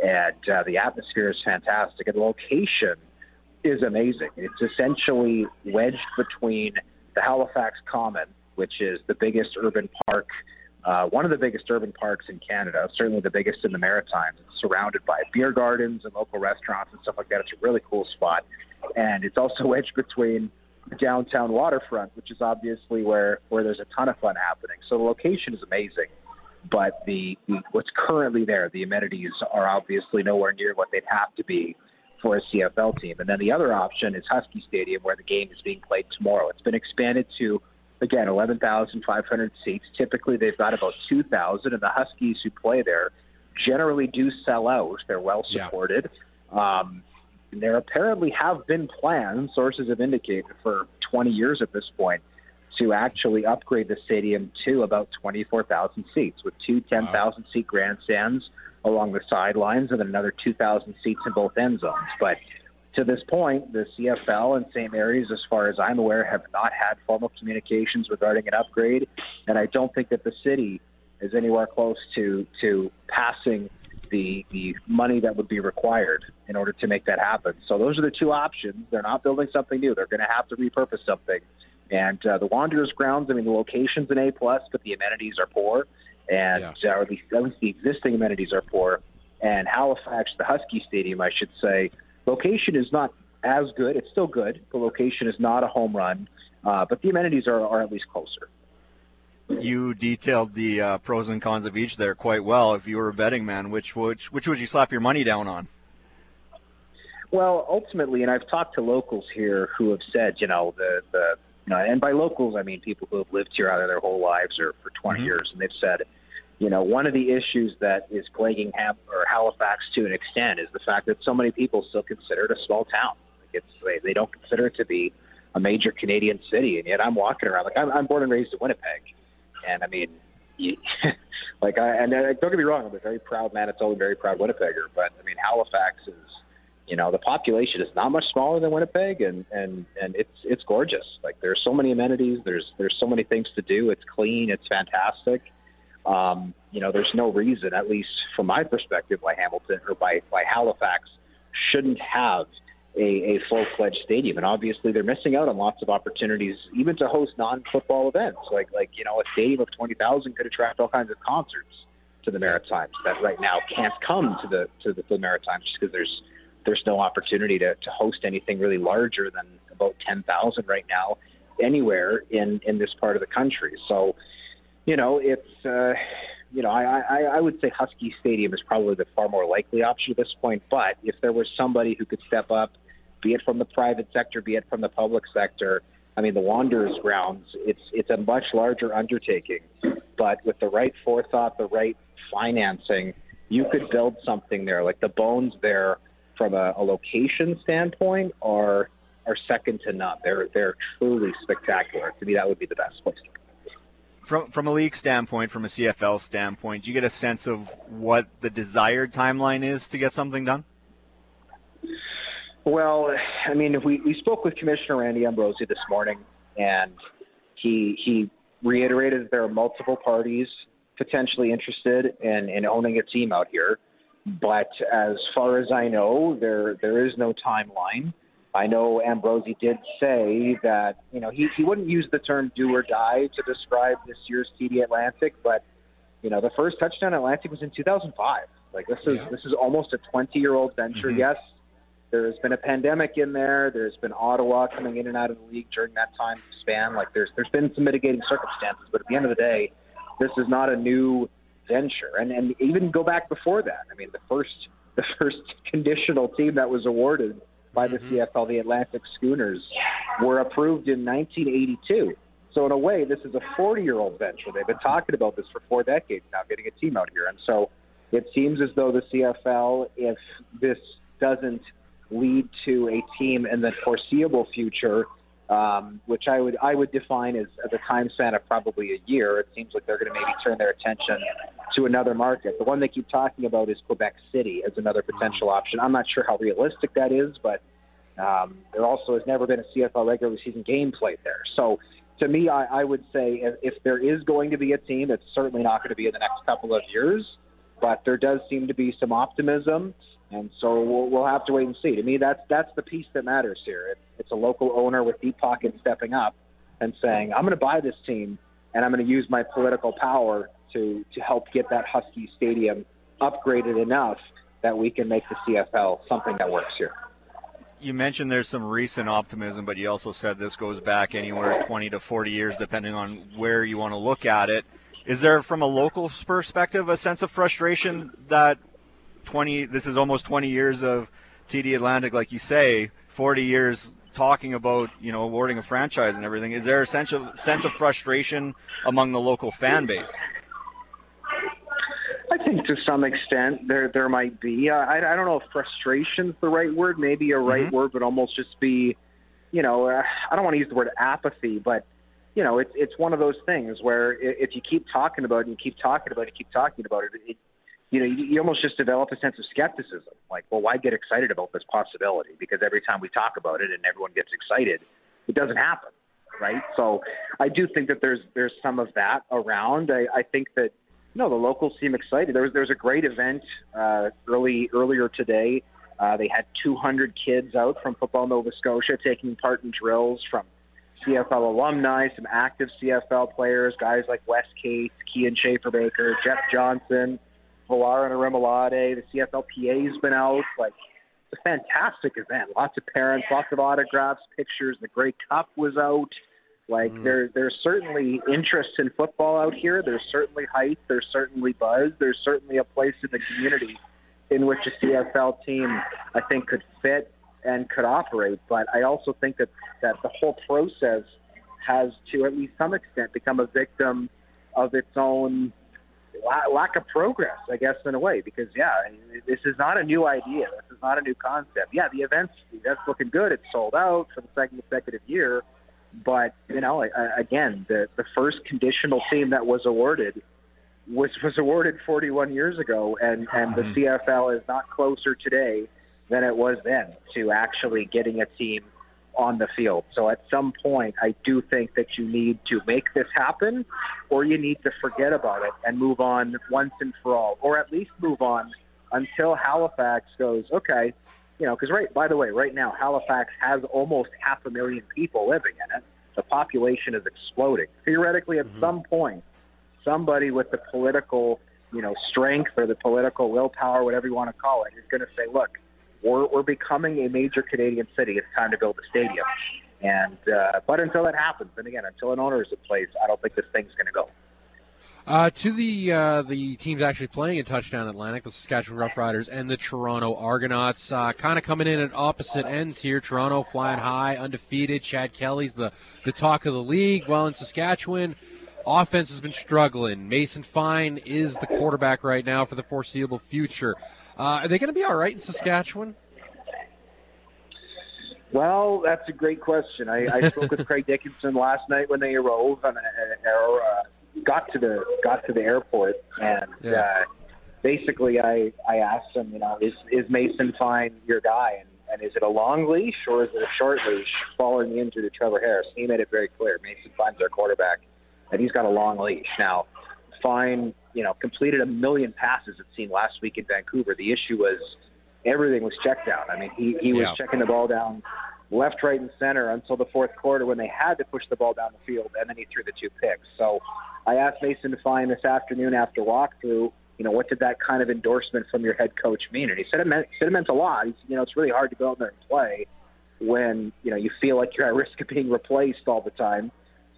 and uh, the atmosphere is fantastic. And the location is amazing. It's essentially wedged between the Halifax Common, which is the biggest urban park, uh, one of the biggest urban parks in Canada, certainly the biggest in the Maritimes. It's surrounded by beer gardens and local restaurants and stuff like that. It's a really cool spot. And it's also *laughs* wedged between the downtown waterfront, which is obviously where, where there's a ton of fun happening. So the location is amazing. But the what's currently there, the amenities are obviously nowhere near what they'd have to be for a CFL team. And then the other option is Husky Stadium, where the game is being played tomorrow. It's been expanded to, again, 11,500 seats. Typically, they've got about 2,000, and the Huskies who play there generally do sell out. They're well supported. Yeah. Um, there apparently have been plans, sources have indicated, for 20 years at this point, to actually upgrade the stadium to about 24,000 seats with two 10,000 wow. seat grandstands along the sidelines and another 2,000 seats in both end zones. But to this point, the CFL and St. Mary's, as far as I'm aware, have not had formal communications regarding an upgrade, and I don't think that the city is anywhere close to to passing the the money that would be required in order to make that happen. So those are the two options. They're not building something new. They're going to have to repurpose something. And uh, the Wanderers grounds, I mean, the location's an A plus, but the amenities are poor and yeah. or at least, at least the existing amenities are poor. And Halifax, the Husky Stadium, I should say, location is not as good. It's still good. The location is not a home run, uh, but the amenities are, are at least closer.
You detailed the uh, pros and cons of each there quite well. If you were a betting man, which which which would you slap your money down on?
Well, ultimately, and I've talked to locals here who have said, you know, the the you know, and by locals I mean people who have lived here either their whole lives or for 20 mm-hmm. years, and they've said, you know, one of the issues that is plaguing Ham- or Halifax to an extent is the fact that so many people still consider it a small town. Like it's they, they don't consider it to be a major Canadian city, and yet I'm walking around like I'm, I'm born and raised in Winnipeg, and I mean, you, *laughs* like I and uh, don't get me wrong, I'm a very proud Manitoba, very proud Winnipegger, but I mean Halifax is you know the population is not much smaller than Winnipeg, and and and it's it's gorgeous. Like there's so many amenities, there's there's so many things to do. It's clean, it's fantastic. Um, you know, there's no reason, at least from my perspective, why Hamilton or by by Halifax shouldn't have a, a full fledged stadium. And obviously, they're missing out on lots of opportunities, even to host non football events. Like like you know, a stadium of twenty thousand could attract all kinds of concerts to the Maritimes that right now can't come to the to the, the Maritimes just because there's there's no opportunity to, to host anything really larger than about 10,000 right now anywhere in, in this part of the country. So, you know, it's, uh, you know, I, I, I would say Husky Stadium is probably the far more likely option at this point. But if there was somebody who could step up, be it from the private sector, be it from the public sector, I mean, the Wanderers grounds, it's, it's a much larger undertaking. But with the right forethought, the right financing, you could build something there. Like the bones there from a, a location standpoint are are second to none. They're they're truly spectacular. To me, that would be the best place.
From from a league standpoint, from a CFL standpoint, do you get a sense of what the desired timeline is to get something done?
Well, I mean, we, we spoke with Commissioner Randy Ambrosie this morning, and he he reiterated that there are multiple parties potentially interested in, in owning a team out here. But as far as I know, there there is no timeline. I know Ambrosie did say that you know he, he wouldn't use the term "do or die" to describe this year's TD Atlantic, but you know the first touchdown Atlantic was in 2005. Like this is yeah. this is almost a 20 year old venture. Mm-hmm. Yes, there has been a pandemic in there. There's been Ottawa coming in and out of the league during that time span. Like there's there's been some mitigating circumstances, but at the end of the day, this is not a new venture. And and even go back before that. I mean, the first *laughs* the first conditional team that was awarded by the mm-hmm. CFL, the Atlantic Schooners, were approved in 1982. So in a way, this is a 40-year-old venture. They've been talking about this for four decades now, getting a team out here. And so it seems as though the CFL, if this doesn't lead to a team in the foreseeable future um, which I would I would define as, as a time span of probably a year. It seems like they're going to maybe turn their attention to another market. The one they keep talking about is Quebec City as another potential option. I'm not sure how realistic that is, but um, there also has never been a CFL regular season game played there. So to me, I, I would say if there is going to be a team, it's certainly not going to be in the next couple of years. But there does seem to be some optimism and so we'll, we'll have to wait and see. To me, that's that's the piece that matters here. It, it's a local owner with deep pockets stepping up and saying, "I'm going to buy this team, and I'm going to use my political power to to help get that Husky Stadium upgraded enough that we can make the CFL something that works here."
You mentioned there's some recent optimism, but you also said this goes back anywhere 20 to 40 years, depending on where you want to look at it. Is there, from a local perspective, a sense of frustration that 20 this is almost 20 years of TD Atlantic like you say 40 years talking about you know awarding a franchise and everything. Is there a sense of sense of frustration among the local fan base?
I think to some extent there there might be. I, I don't know if frustration's the right word maybe a right mm-hmm. word but almost just be you know uh, I don't want to use the word apathy but you know it's it's one of those things where if you keep talking about it and you keep talking about it you keep talking about it, it you know, you, you almost just develop a sense of skepticism. Like, well, why get excited about this possibility? Because every time we talk about it and everyone gets excited, it doesn't happen, right? So, I do think that there's there's some of that around. I, I think that you know the locals seem excited. There was there was a great event uh, early earlier today. Uh, they had 200 kids out from Football Nova Scotia taking part in drills from CFL alumni, some active CFL players, guys like Wes Cates, Kian Schaffer-Baker, Jeff Johnson. Villar and Remoulade. The CFLPA's been out. Like, it's a fantastic event. Lots of parents, lots of autographs, pictures. The Grey Cup was out. Like, mm. there, there's certainly interest in football out here. There's certainly hype. There's certainly buzz. There's certainly a place in the community in which a CFL team, I think, could fit. and could operate. But I also think that that the whole process has, to at least some extent, become a victim of its own lack of progress, I guess, in a way. Because yeah, this is not a new idea. This is not a new concept. Yeah, the events the events looking good. It's sold out for the second consecutive year. But you know, again, the the first conditional team that was awarded was was awarded 41 years ago, and and the mm-hmm. CFL is not closer today than it was then to actually getting a team on the field. So at some point, I do think that you need to make this happen, or you need to forget about it and move on once and for all, or at least move on until Halifax goes, okay, you know, because right, by the way, right now Halifax has almost half a million people living in it. The population is exploding. Theoretically, at mm-hmm. some point, somebody with the political, you know, strength or the political willpower, whatever you want to call it, is going to say, look, we're, we're becoming a major Canadian city. It's time to build a stadium. And uh, but until that happens, and again, until an owner is in place, I don't think this thing's going to go.
Uh, to the uh, the teams actually playing in Touchdown Atlantic, the Saskatchewan Roughriders and the Toronto Argonauts, uh, kind of coming in at opposite ends here. Toronto flying high, undefeated. Chad Kelly's the the talk of the league. Well, in Saskatchewan, offense has been struggling. Mason Fine is the quarterback right now for the foreseeable future. Uh, are they going to be all right in Saskatchewan?
Well, that's a great question. I, I spoke with *laughs* Craig Dickenson last night when they arrived and uh, got to the got to the airport, and yeah. uh, basically I I asked him, you know, is is Mason Fine your guy, and, and is it a long leash or is it a short leash following the injury to Trevor Harris? He made it very clear. Mason Fine's our quarterback, and he's got a long leash now. Fine you know, completed a million passes it seemed last week in Vancouver. The issue was everything was checked down. I mean, he, he was yeah. checking the ball down left, right, and center until the fourth quarter when they had to push the ball down the field, and then he threw the two picks. So I asked Mason Fine this afternoon after walkthrough, you know, what did that kind of endorsement from your head coach mean? And he said it meant, said it meant a lot. He's, you know, it's really hard to go out there and play when, you know, you feel like you're at risk of being replaced all the time.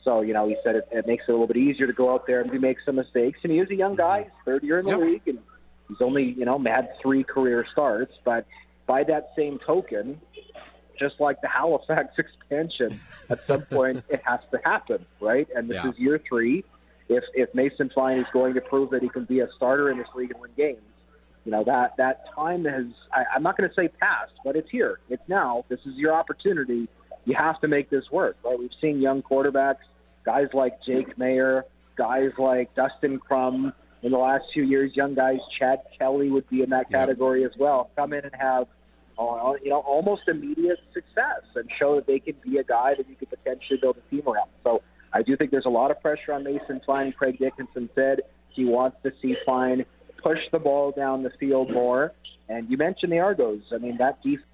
So, you know, he said it, it makes it a little bit easier to go out there and make some mistakes. And he is a young guy, he's third year in the yep. league, and he's only, you know, had three career starts. But by that same token, just like the Halifax *laughs* expansion, at some point *laughs* it has to happen, right? And this yeah. is year three. If if Mason Fine is going to prove that he can be a starter in this league and win games, you know that that time has I, I'm not going to say past, but it's here. It's now. This is your opportunity. You have to make this work, right? We've seen young quarterbacks guys like Jake Maier, guys like Dustin Crum in the last few years, young guys, Chad Kelly would be in that category as well, come in and have uh, you know almost immediate success and show that they can be a guy that you could potentially build a team around. So I do think there's a lot of pressure on Mason Fine. Craig Dickenson said he wants to see Fine push the ball down the field more. And you mentioned the Argos. I mean, that defense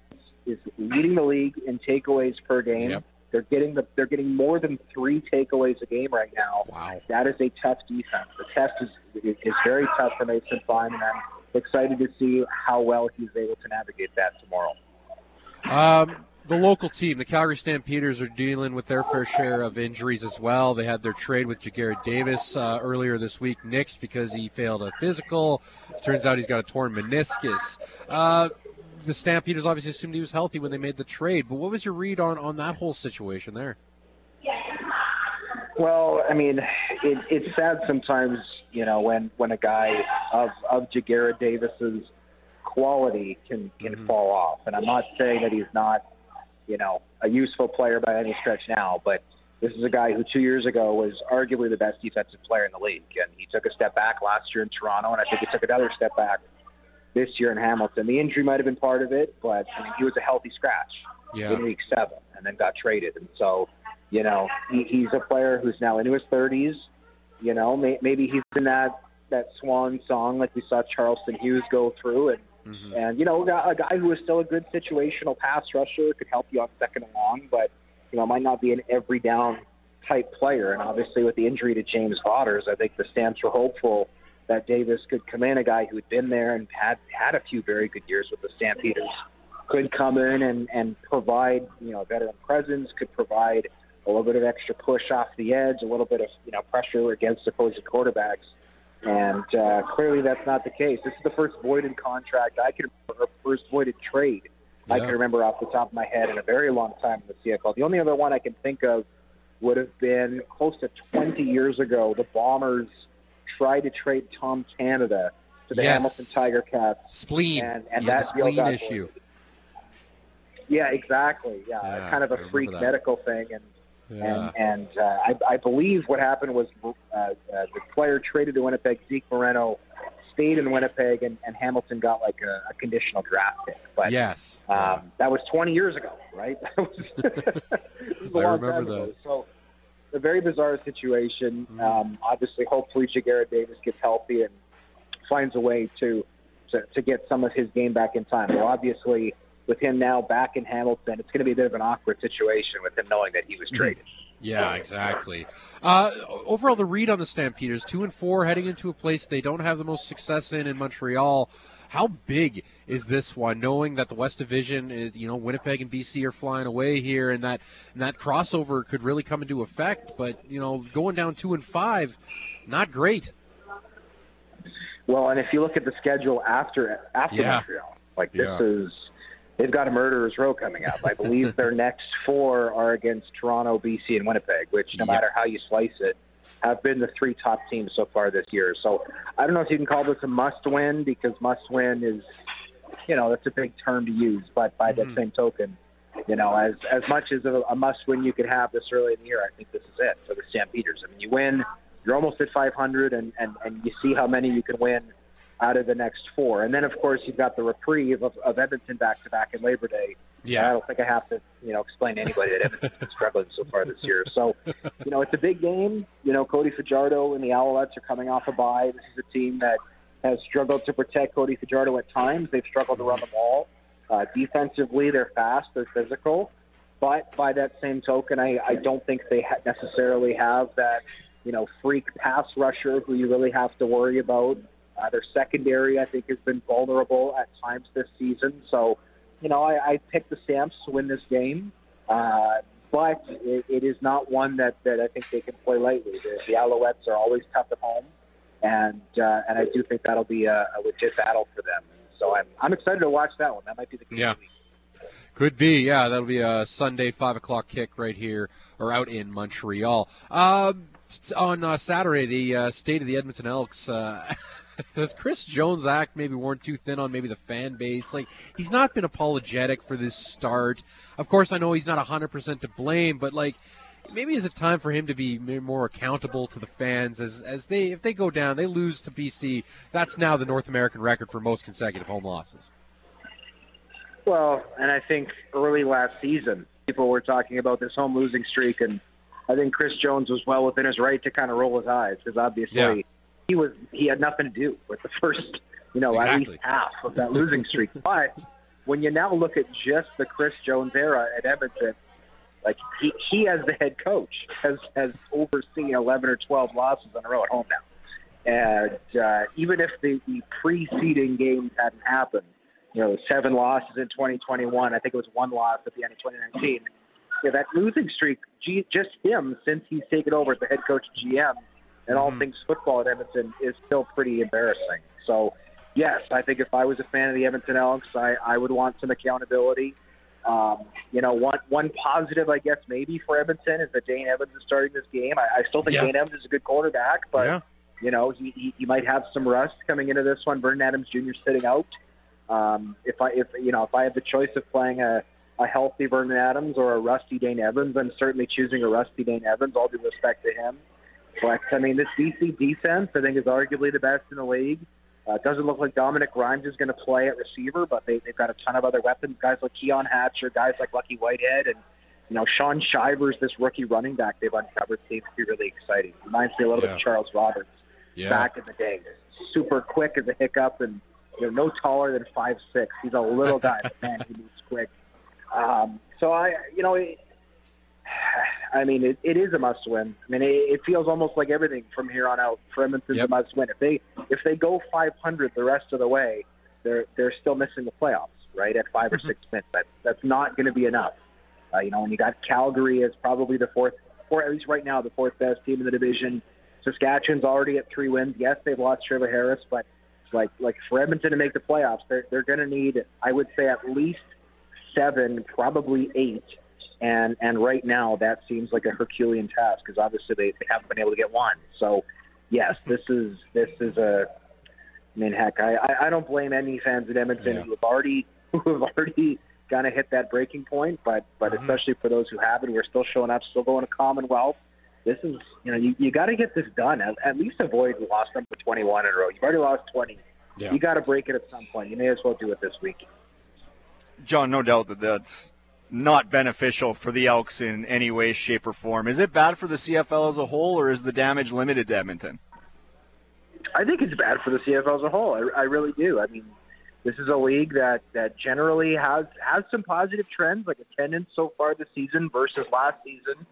is leading the league in takeaways per game. Yep. They're getting the they're getting more than three takeaways a game right now.
Wow.
That is a tough defense. The test is is very tough for Mason Fine, and I'm excited to see how well he's able to navigate that tomorrow.
Um, the local team, the Calgary Stampeders, are dealing with their fair share of injuries as well. They had their trade with Ja'Gared Davis uh, earlier this week, nixed because he failed a physical. Turns out he's got a torn meniscus. Uh, the Stampeders obviously assumed he was healthy when they made the trade. But what was your read on, on that whole situation there?
Well, I mean, it, it's sad sometimes, you know, when when a guy of of Ja'Gared Davis's quality can can mm-hmm. fall off. And I'm not saying that he's not, you know, a useful player by any stretch now, but this is a guy who two years ago was arguably the best defensive player in the league, and he took a step back last year in Toronto, and I think he took another step back this year in Hamilton. The injury might have been part of it, but I mean, he was a healthy scratch
yeah.
in week seven and then got traded. And so, you know, he, he's a player who's now into his 30s. You know, may, maybe he's in that that swan song like we saw Charleston Hughes go through, and mm-hmm. and you know, a guy who is still a good situational pass rusher could help you on second and long, but you know, might not be an every down type player. And obviously, with the injury to James Vaughters, I think the Stamps were hopeful that Davis could come in, a guy who'd been there and had had a few very good years with the Stampeders, could come in and and provide you know veteran presence, could provide a little bit of extra push off the edge, a little bit of you know pressure against opposing quarterbacks. And uh, clearly, that's not the case. This is the first voided contract I can remember, first voided trade I can remember off the top of my head in a very long time in the CFL. The only other one I can think of would have been close to 20 years ago. The Bombers tried to trade Tom Canada to the
Yes.
Hamilton Tiger Cats.
Spleen.
And- and
yeah,
that
the spleen issue.
Yeah, exactly. Yeah,
Yeah,
kind of a freak
that.
medical thing, and
Yeah.
and and uh, I, I believe what happened was uh, uh, the player traded to Winnipeg, Zeke Moreno stayed in Winnipeg, and, and Hamilton got like a, a conditional draft pick. But
yes.
um, that was 20 years ago, right? *laughs* That was, *laughs* it was a
I remember that.
ago. So a very bizarre situation.
Mhm.
Um, obviously, hopefully, Ja'Gared Davis gets healthy and finds a way to, to to get some of his game back in time. Well, obviously, with him now back in Hamilton, it's going to be a bit of an awkward situation with him knowing that he was traded.
Yeah, exactly. Uh, overall, the read on the Stampeders, two and four, heading into a place they don't have the most success in in Montreal. How big is this one? Knowing that the West Division, is, you know, Winnipeg and BC are flying away here, and that and that crossover could really come into effect. But you know, going down two and five, not great.
Well, and if you look at the schedule after after
Yeah.
Montreal, like this
Yeah.
is they've got a murderer's row coming up. I believe *laughs* their next four are against Toronto, BC, and Winnipeg, which no
Yep.
matter how you slice it, have been the three top teams so far this year. So I don't know if you can call this a must win because must win is you know, that's a big term to use, but by
Mhm.
that same token, you know, as as much as a, a must win you could have this early in the year, I think this is it for the Stampeders. I mean, you win, you're almost at 500, and and and you see how many you can win out of the next four, and then of course you've got the reprieve of, of Edmonton back to back in Labor Day.
Yeah.
I don't think I have to, you know, explain to anybody that Edmonton's been struggling so far this year. So, you know, it's a big game. You know, Cody Fajardo and the Alouettes are coming off a bye. This is a team that has struggled to protect Cody Fajardo at times. They've struggled to run the ball. Uh, defensively, they're fast, they're physical. But by that same token, I, I don't think they ha- necessarily have that, you know, freak pass rusher who you really have to worry about. Uh, their secondary, I think, has been vulnerable at times this season. So, you know, I, I picked the Stamps to win this game, uh, but it, it is not one that, that I think they can play lightly. The, the Alouettes are always tough at home, and uh, and I do think that'll be a, a legit battle for them. So I'm I'm excited to watch that one. That might be the game
Yeah.
of the week.
could be. Yeah, that'll be a Sunday five o'clock kick right here or out in Montreal. Um, on uh, Saturday, the uh, state of the Edmonton Elks. Uh, *laughs* Does Chris Jones act maybe worn too thin on maybe the fan base? Like he's not been apologetic for this start. Of course, I know he's not hundred percent to blame, but like maybe is it time for him to be more accountable to the fans as as they if they go down, they lose to BC. That's now the North American record for most consecutive home losses.
Well, and I think early last season, people were talking about this home losing streak, and I think Chris Jones was well within his right to kind of roll his eyes because obviously
Yeah.
He was he had nothing to do with the first, you know, at least half of that losing streak. *laughs* but when you now look at just the Chris Jones era at Edmonton, like he, he as the head coach has has overseen 11 or 12 losses in a row at home now. And uh, even if the, the preceding games hadn't happened, you know, seven losses in 2021, I think it was one loss at the end of 2019. Yeah, that losing streak, just him since he's taken over as the head coach GM and all
Mhm.
things football at Edmonton is still pretty embarrassing. So, yes, I think if I was a fan of the Edmonton Elks, I, I would want some accountability. Um, you know, one one positive, I guess, maybe for Edmonton is that Dane Evans is starting this game. I, I still think
Yeah.
Dane Evans is a good quarterback, but
yeah.
you know, he, he, he might have some rust coming into this one. Vernon Adams Jr. sitting out. Um, if I if you know if I have the choice of playing a, a healthy Vernon Adams or a rusty Dane Evans, I'm certainly choosing a rusty Dane Evans. All due respect to him, but I mean this BC defense I think is arguably the best in the league. Uh, doesn't look like Dominique Rhymes is going to play at receiver, but they, they've got a ton of other weapons. Guys like Keon Hatcher, guys like Lucky Whitehead, and you know Shaun Shivers, this rookie running back they've uncovered seems to be really exciting. Reminds me a little bit of Charles Roberts
Yeah.
back in the day. Super quick as a hiccup and you know, no taller than five six. He's a little guy, but man, he moves quick. Um, so I, you know, it, *sighs* I mean, it, it is a must win. I mean, it, it feels almost like everything from here on out for Edmonton's
Yep.
a must win. If they if they go 500 the rest of the way, they're they're still missing the playoffs, right? At 5 or six wins, that that's not going to be enough. Uh, you know, and you got Calgary as probably the fourth, or at least right now, the fourth best team in the division. Saskatchewan's already at three wins. Yes, they've lost Trevor Harris, but like like for Edmonton to make the playoffs, they're they're going to need, I would say, at least seven, probably eight. And and right now that seems like a Herculean task because obviously they, they haven't been able to get one. So yes, *laughs* this is this is a. I mean, heck, I, I, I don't blame any fans at Edmonton
Yeah.
who have already *laughs* who have already kind of hit that breaking point, but but
Mhm.
especially for those who haven't, we're still showing up, still going to Commonwealth. This is you know you, you got to get this done. At, at least avoid loss number 21 in a row. You've already lost 20.
Yeah.
You got to break it at some point. You may as well do it this week.
John, no doubt that that's not beneficial for the Elks in any way, shape, or form. Is it bad for the CFL as a whole, or is the damage limited to Edmonton?
I think it's bad for the CFL as a whole. I, I really do. I mean, this is a league that that generally has has some positive trends, like attendance so far this season versus last season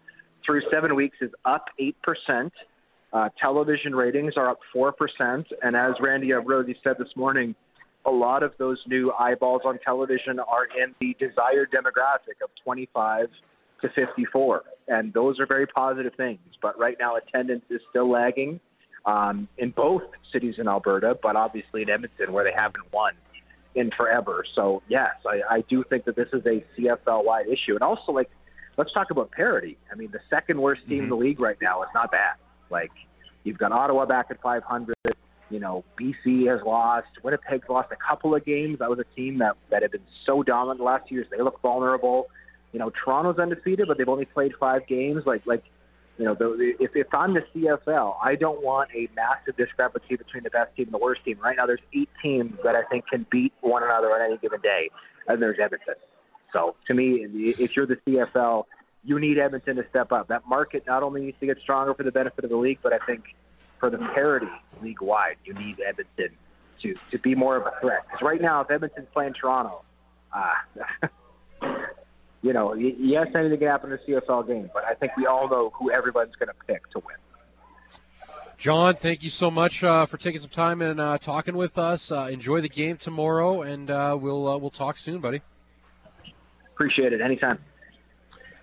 through seven weeks is up eight percent. Uh, television ratings are up four percent, and as Randy Ambrosie said this morning, a lot of those new eyeballs on television are in the desired demographic of 25 to 54, and those are very positive things. But right now, attendance is still lagging um, in both cities in Alberta, but obviously in Edmonton, where they haven't won in forever. So yes, I, I do think that this is a CFL wide issue, and also like let's talk about parity. I mean, the second worst team in the league right now is not bad. Like you've got Ottawa back at 500. You know, BC has lost. Winnipeg's lost a couple of games. That was a team that that had been so dominant the last years. They look vulnerable. You know, Toronto's undefeated, but they've only played five games. Like like you know, the, if, if I'm the CFL, I don't want a massive discrepancy between the best team and the worst team. Right now, there's eight teams that I think can beat one another on any given day, and there's Edmonton. So to me, if you're the CFL, you need Edmonton to step up. That market not only needs to get stronger for the benefit of the league, but I think for the parity league wide, you need Edmonton to to be more of a threat. Because right now, if Edmonton's playing Toronto, uh, *laughs* you know, yes, anything can happen in a CFL game, but I think we all know who everyone's going to pick to win.
John, thank you so much uh, for taking some time and uh, talking with us. Uh, enjoy the game tomorrow, and uh, we'll uh, we'll talk soon, buddy.
Appreciate it. Anytime.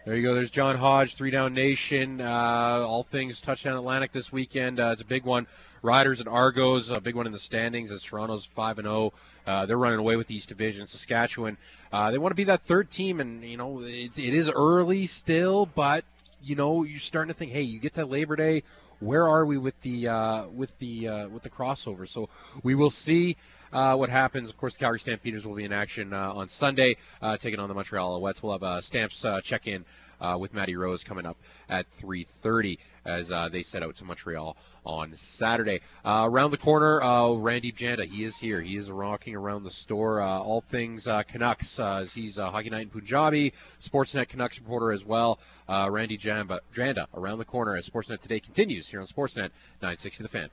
There you go. There's John Hodge, 3DownNation. Uh, all things touchdown Atlantic this weekend. Uh, it's a big one. Riders and Argos, a big one in the standings. As Toronto's five and zero, uh, they're running away with the East Division. Saskatchewan, uh, they want to be that third team, and you know it, it is early still, but you know you're starting to think, hey, you get to Labor Day. Where are we with the uh, with the uh, with the crossover? So we will see uh, what happens. Of course, Calgary Stampeders will be in action uh, on Sunday, uh, taking on the Montreal Alouettes. We'll have a Stamps uh, check in uh, with Matty Rose coming up at 3:30 as uh, they set out to Montreal on Saturday. Uh, around the corner, uh, Randip Janda. He is here. He is rocking around the store. Uh, all things uh, Canucks. He's a Hockey Night in Punjabi, Sportsnet Canucks reporter as well. Randip Janda, Janda around the corner as Sportsnet today continues here on Sportsnet 960 The Fan.